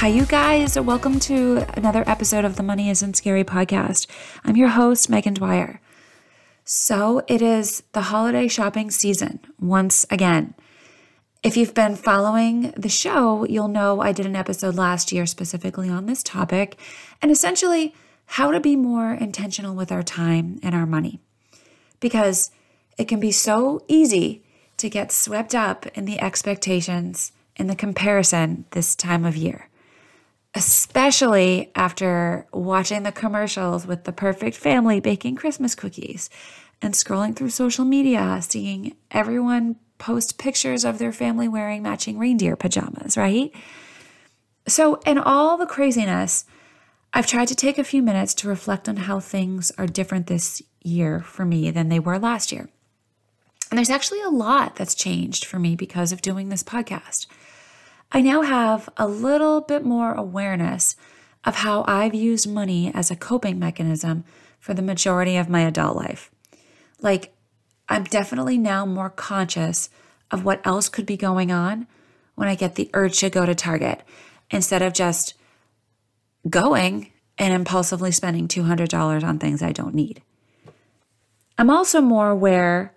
Hi, you guys. Welcome to another episode of the Money Isn't Scary podcast. I'm your host, Megan Dwyer. So, it is the holiday shopping season once again. If you've been following the show, you'll know I did an episode last year specifically on this topic and essentially how to be more intentional with our time and our money. Because it can be so easy to get swept up in the expectations and the comparison this time of year especially after watching the commercials with the perfect family baking Christmas cookies and scrolling through social media, seeing everyone post pictures of their family wearing matching reindeer pajamas, right? So, in all the craziness, I've tried to take a few minutes to reflect on how things are different this year for me than they were last year. And there's actually a lot that's changed for me because of doing this podcast. I now have a little bit more awareness of how I've used money as a coping mechanism for the majority of my adult life. Like, I'm definitely now more conscious of what else could be going on when I get the urge to go to Target instead of just going and impulsively spending $200 on things I don't need. I'm also more aware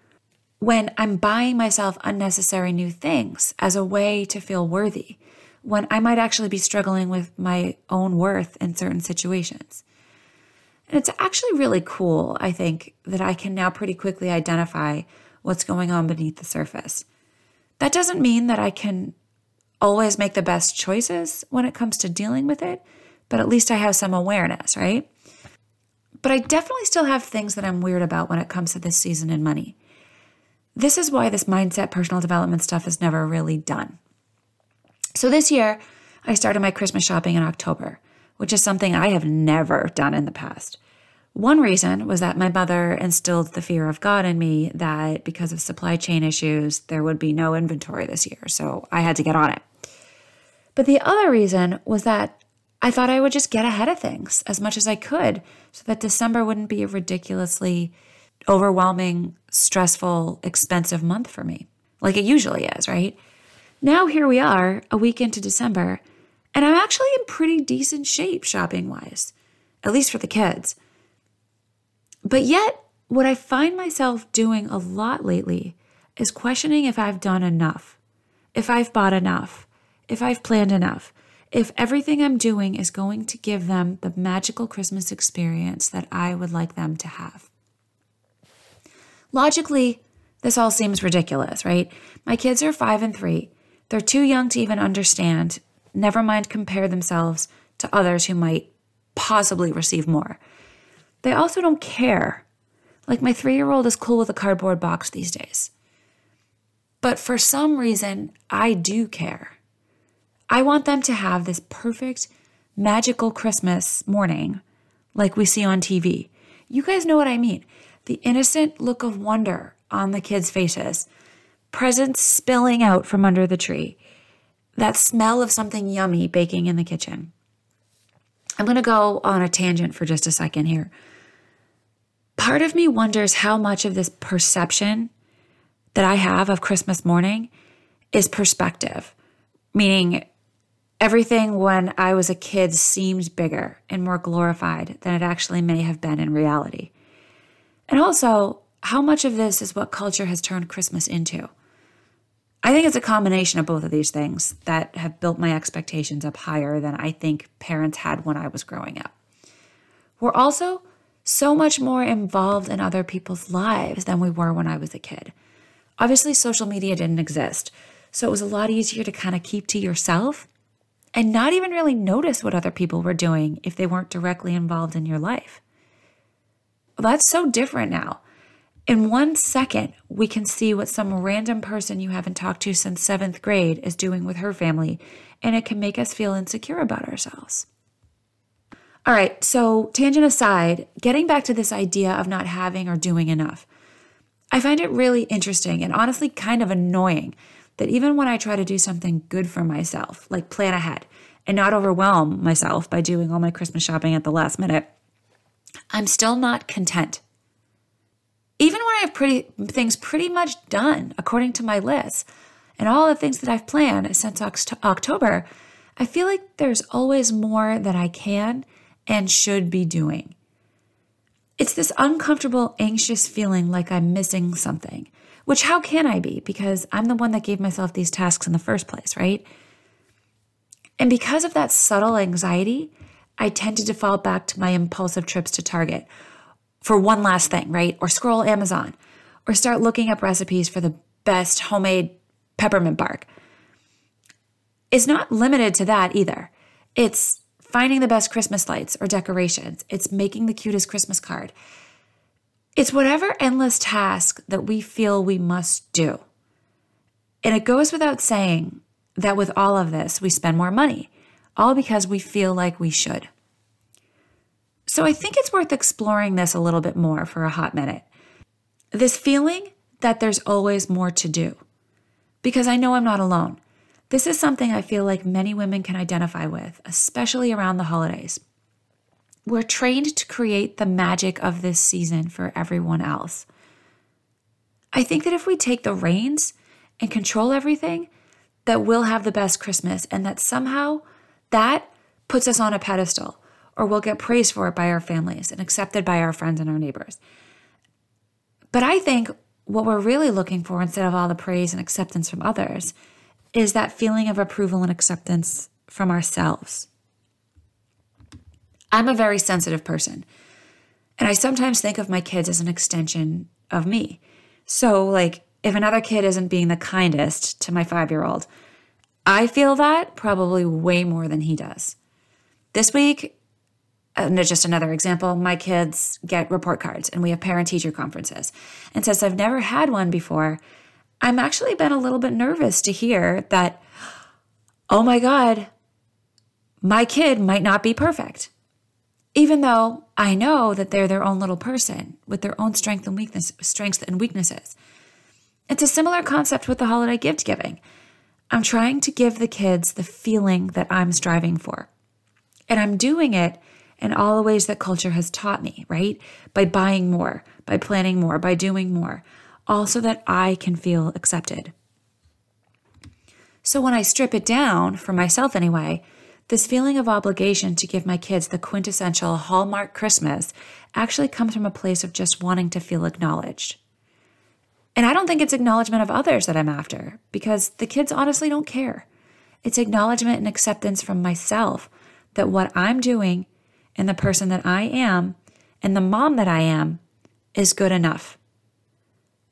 when I'm buying myself unnecessary new things as a way to feel worthy, when I might actually be struggling with my own worth in certain situations. And it's actually really cool, I think, that I can now pretty quickly identify what's going on beneath the surface. That doesn't mean that I can always make the best choices when it comes to dealing with it, but at least I have some awareness, right? But I definitely still have things that I'm weird about when it comes to this season in money. This is why this mindset personal development stuff is never really done. So this year, I started my Christmas shopping in October, which is something I have never done in the past. One reason was that my mother instilled the fear of God in me that because of supply chain issues, there would be no inventory this year. So I had to get on it. But the other reason was that I thought I would just get ahead of things as much as I could so that December wouldn't be a ridiculously overwhelming, stressful, expensive month for me, like it usually is, right? Now, here we are, a week into December, and I'm actually in pretty decent shape shopping wise, at least for the kids. But yet, what I find myself doing a lot lately is questioning if I've done enough, if I've bought enough, if I've planned enough, if everything I'm doing is going to give them the magical Christmas experience that I would like them to have. Logically, this all seems ridiculous, right? My kids are five and three. They're too young to even understand, never mind compare themselves to others who might possibly receive more. They also don't care. Like my three year old is cool with a cardboard box these days. But for some reason, I do care. I want them to have this perfect, magical Christmas morning like we see on TV. You guys know what I mean the innocent look of wonder on the kids' faces, presents spilling out from under the tree, that smell of something yummy baking in the kitchen. I'm going to go on a tangent for just a second here. Part of me wonders how much of this perception that I have of Christmas morning is perspective, meaning everything when I was a kid seemed bigger and more glorified than it actually may have been in reality. And also, how much of this is what culture has turned Christmas into? I think it's a combination of both of these things that have built my expectations up higher than I think parents had when I was growing up. We're also so much more involved in other people's lives than we were when I was a kid. Obviously, social media didn't exist, so it was a lot easier to kind of keep to yourself and not even really notice what other people were doing if they weren't directly involved in your life. That's so different now. In one second, we can see what some random person you haven't talked to since seventh grade is doing with her family, and it can make us feel insecure about ourselves. All right, so tangent aside, getting back to this idea of not having or doing enough, I find it really interesting and honestly kind of annoying that even when I try to do something good for myself, like plan ahead and not overwhelm myself by doing all my Christmas shopping at the last minute, I'm still not content. Even when I have pretty things pretty much done according to my list and all the things that I've planned since October, I feel like there's always more that I can and should be doing. It's this uncomfortable, anxious feeling like I'm missing something, which how can I be? Because I'm the one that gave myself these tasks in the first place, right? And because of that subtle anxiety, I tend to default back to my impulsive trips to Target for one last thing, right? Or scroll Amazon or start looking up recipes for the best homemade peppermint bark. It's not limited to that either. It's finding the best Christmas lights or decorations, it's making the cutest Christmas card. It's whatever endless task that we feel we must do. And it goes without saying that with all of this, we spend more money, all because we feel like we should. So I think it's worth exploring this a little bit more for a hot minute. This feeling that there's always more to do. Because I know I'm not alone. This is something I feel like many women can identify with, especially around the holidays. We're trained to create the magic of this season for everyone else. I think that if we take the reins and control everything, that we'll have the best Christmas and that somehow that puts us on a pedestal or we'll get praised for it by our families and accepted by our friends and our neighbors. But I think what we're really looking for instead of all the praise and acceptance from others is that feeling of approval and acceptance from ourselves. I'm a very sensitive person, and I sometimes think of my kids as an extension of me. So, like, if another kid isn't being the kindest to my five year old, I feel that probably way more than he does. This week, uh, and just another example, my kids get report cards and we have parent teacher conferences. And since I've never had one before, I'm actually been a little bit nervous to hear that, oh my God, my kid might not be perfect. Even though I know that they're their own little person with their own strengths and weakness, strengths and weaknesses. It's a similar concept with the holiday gift giving. I'm trying to give the kids the feeling that I'm striving for. And I'm doing it in all the ways that culture has taught me, right? By buying more, by planning more, by doing more all so that I can feel accepted. So when I strip it down, for myself anyway, this feeling of obligation to give my kids the quintessential Hallmark Christmas actually comes from a place of just wanting to feel acknowledged. And I don't think it's acknowledgement of others that I'm after, because the kids honestly don't care. It's acknowledgement and acceptance from myself that what I'm doing and the person that I am and the mom that I am is good enough.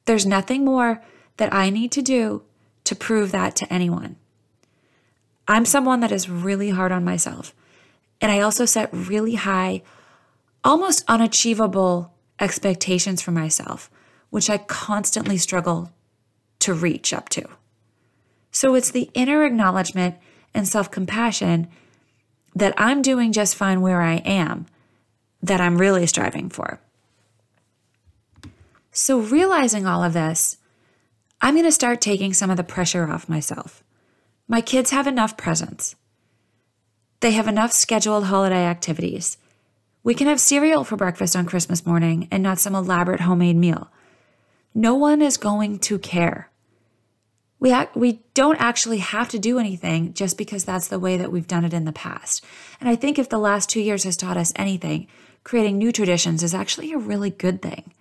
There's nothing more that I need to do to prove that to anyone. I'm someone that is really hard on myself. And I also set really high, almost unachievable expectations for myself, which I constantly struggle to reach up to. So it's the inner acknowledgement and self compassion that I'm doing just fine where I am that I'm really striving for. So, realizing all of this, I'm going to start taking some of the pressure off myself. My kids have enough presents. They have enough scheduled holiday activities. We can have cereal for breakfast on Christmas morning and not some elaborate homemade meal. No one is going to care. We, act, we don't actually have to do anything just because that's the way that we've done it in the past. And I think if the last two years has taught us anything, creating new traditions is actually a really good thing.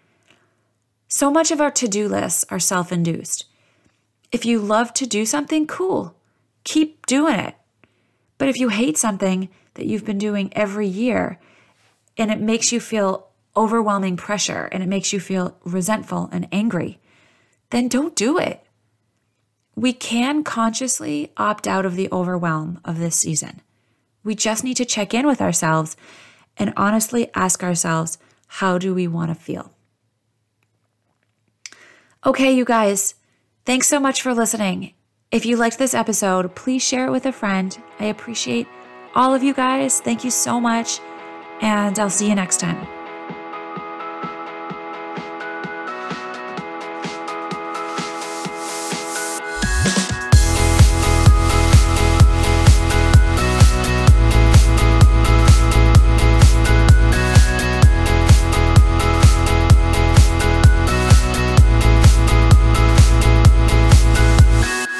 So much of our to do lists are self induced. If you love to do something, cool, keep doing it. But if you hate something that you've been doing every year and it makes you feel overwhelming pressure and it makes you feel resentful and angry, then don't do it. We can consciously opt out of the overwhelm of this season. We just need to check in with ourselves and honestly ask ourselves, how do we want to feel? Okay, you guys, thanks so much for listening. If you liked this episode, please share it with a friend. I appreciate all of you guys. Thank you so much. And I'll see you next time.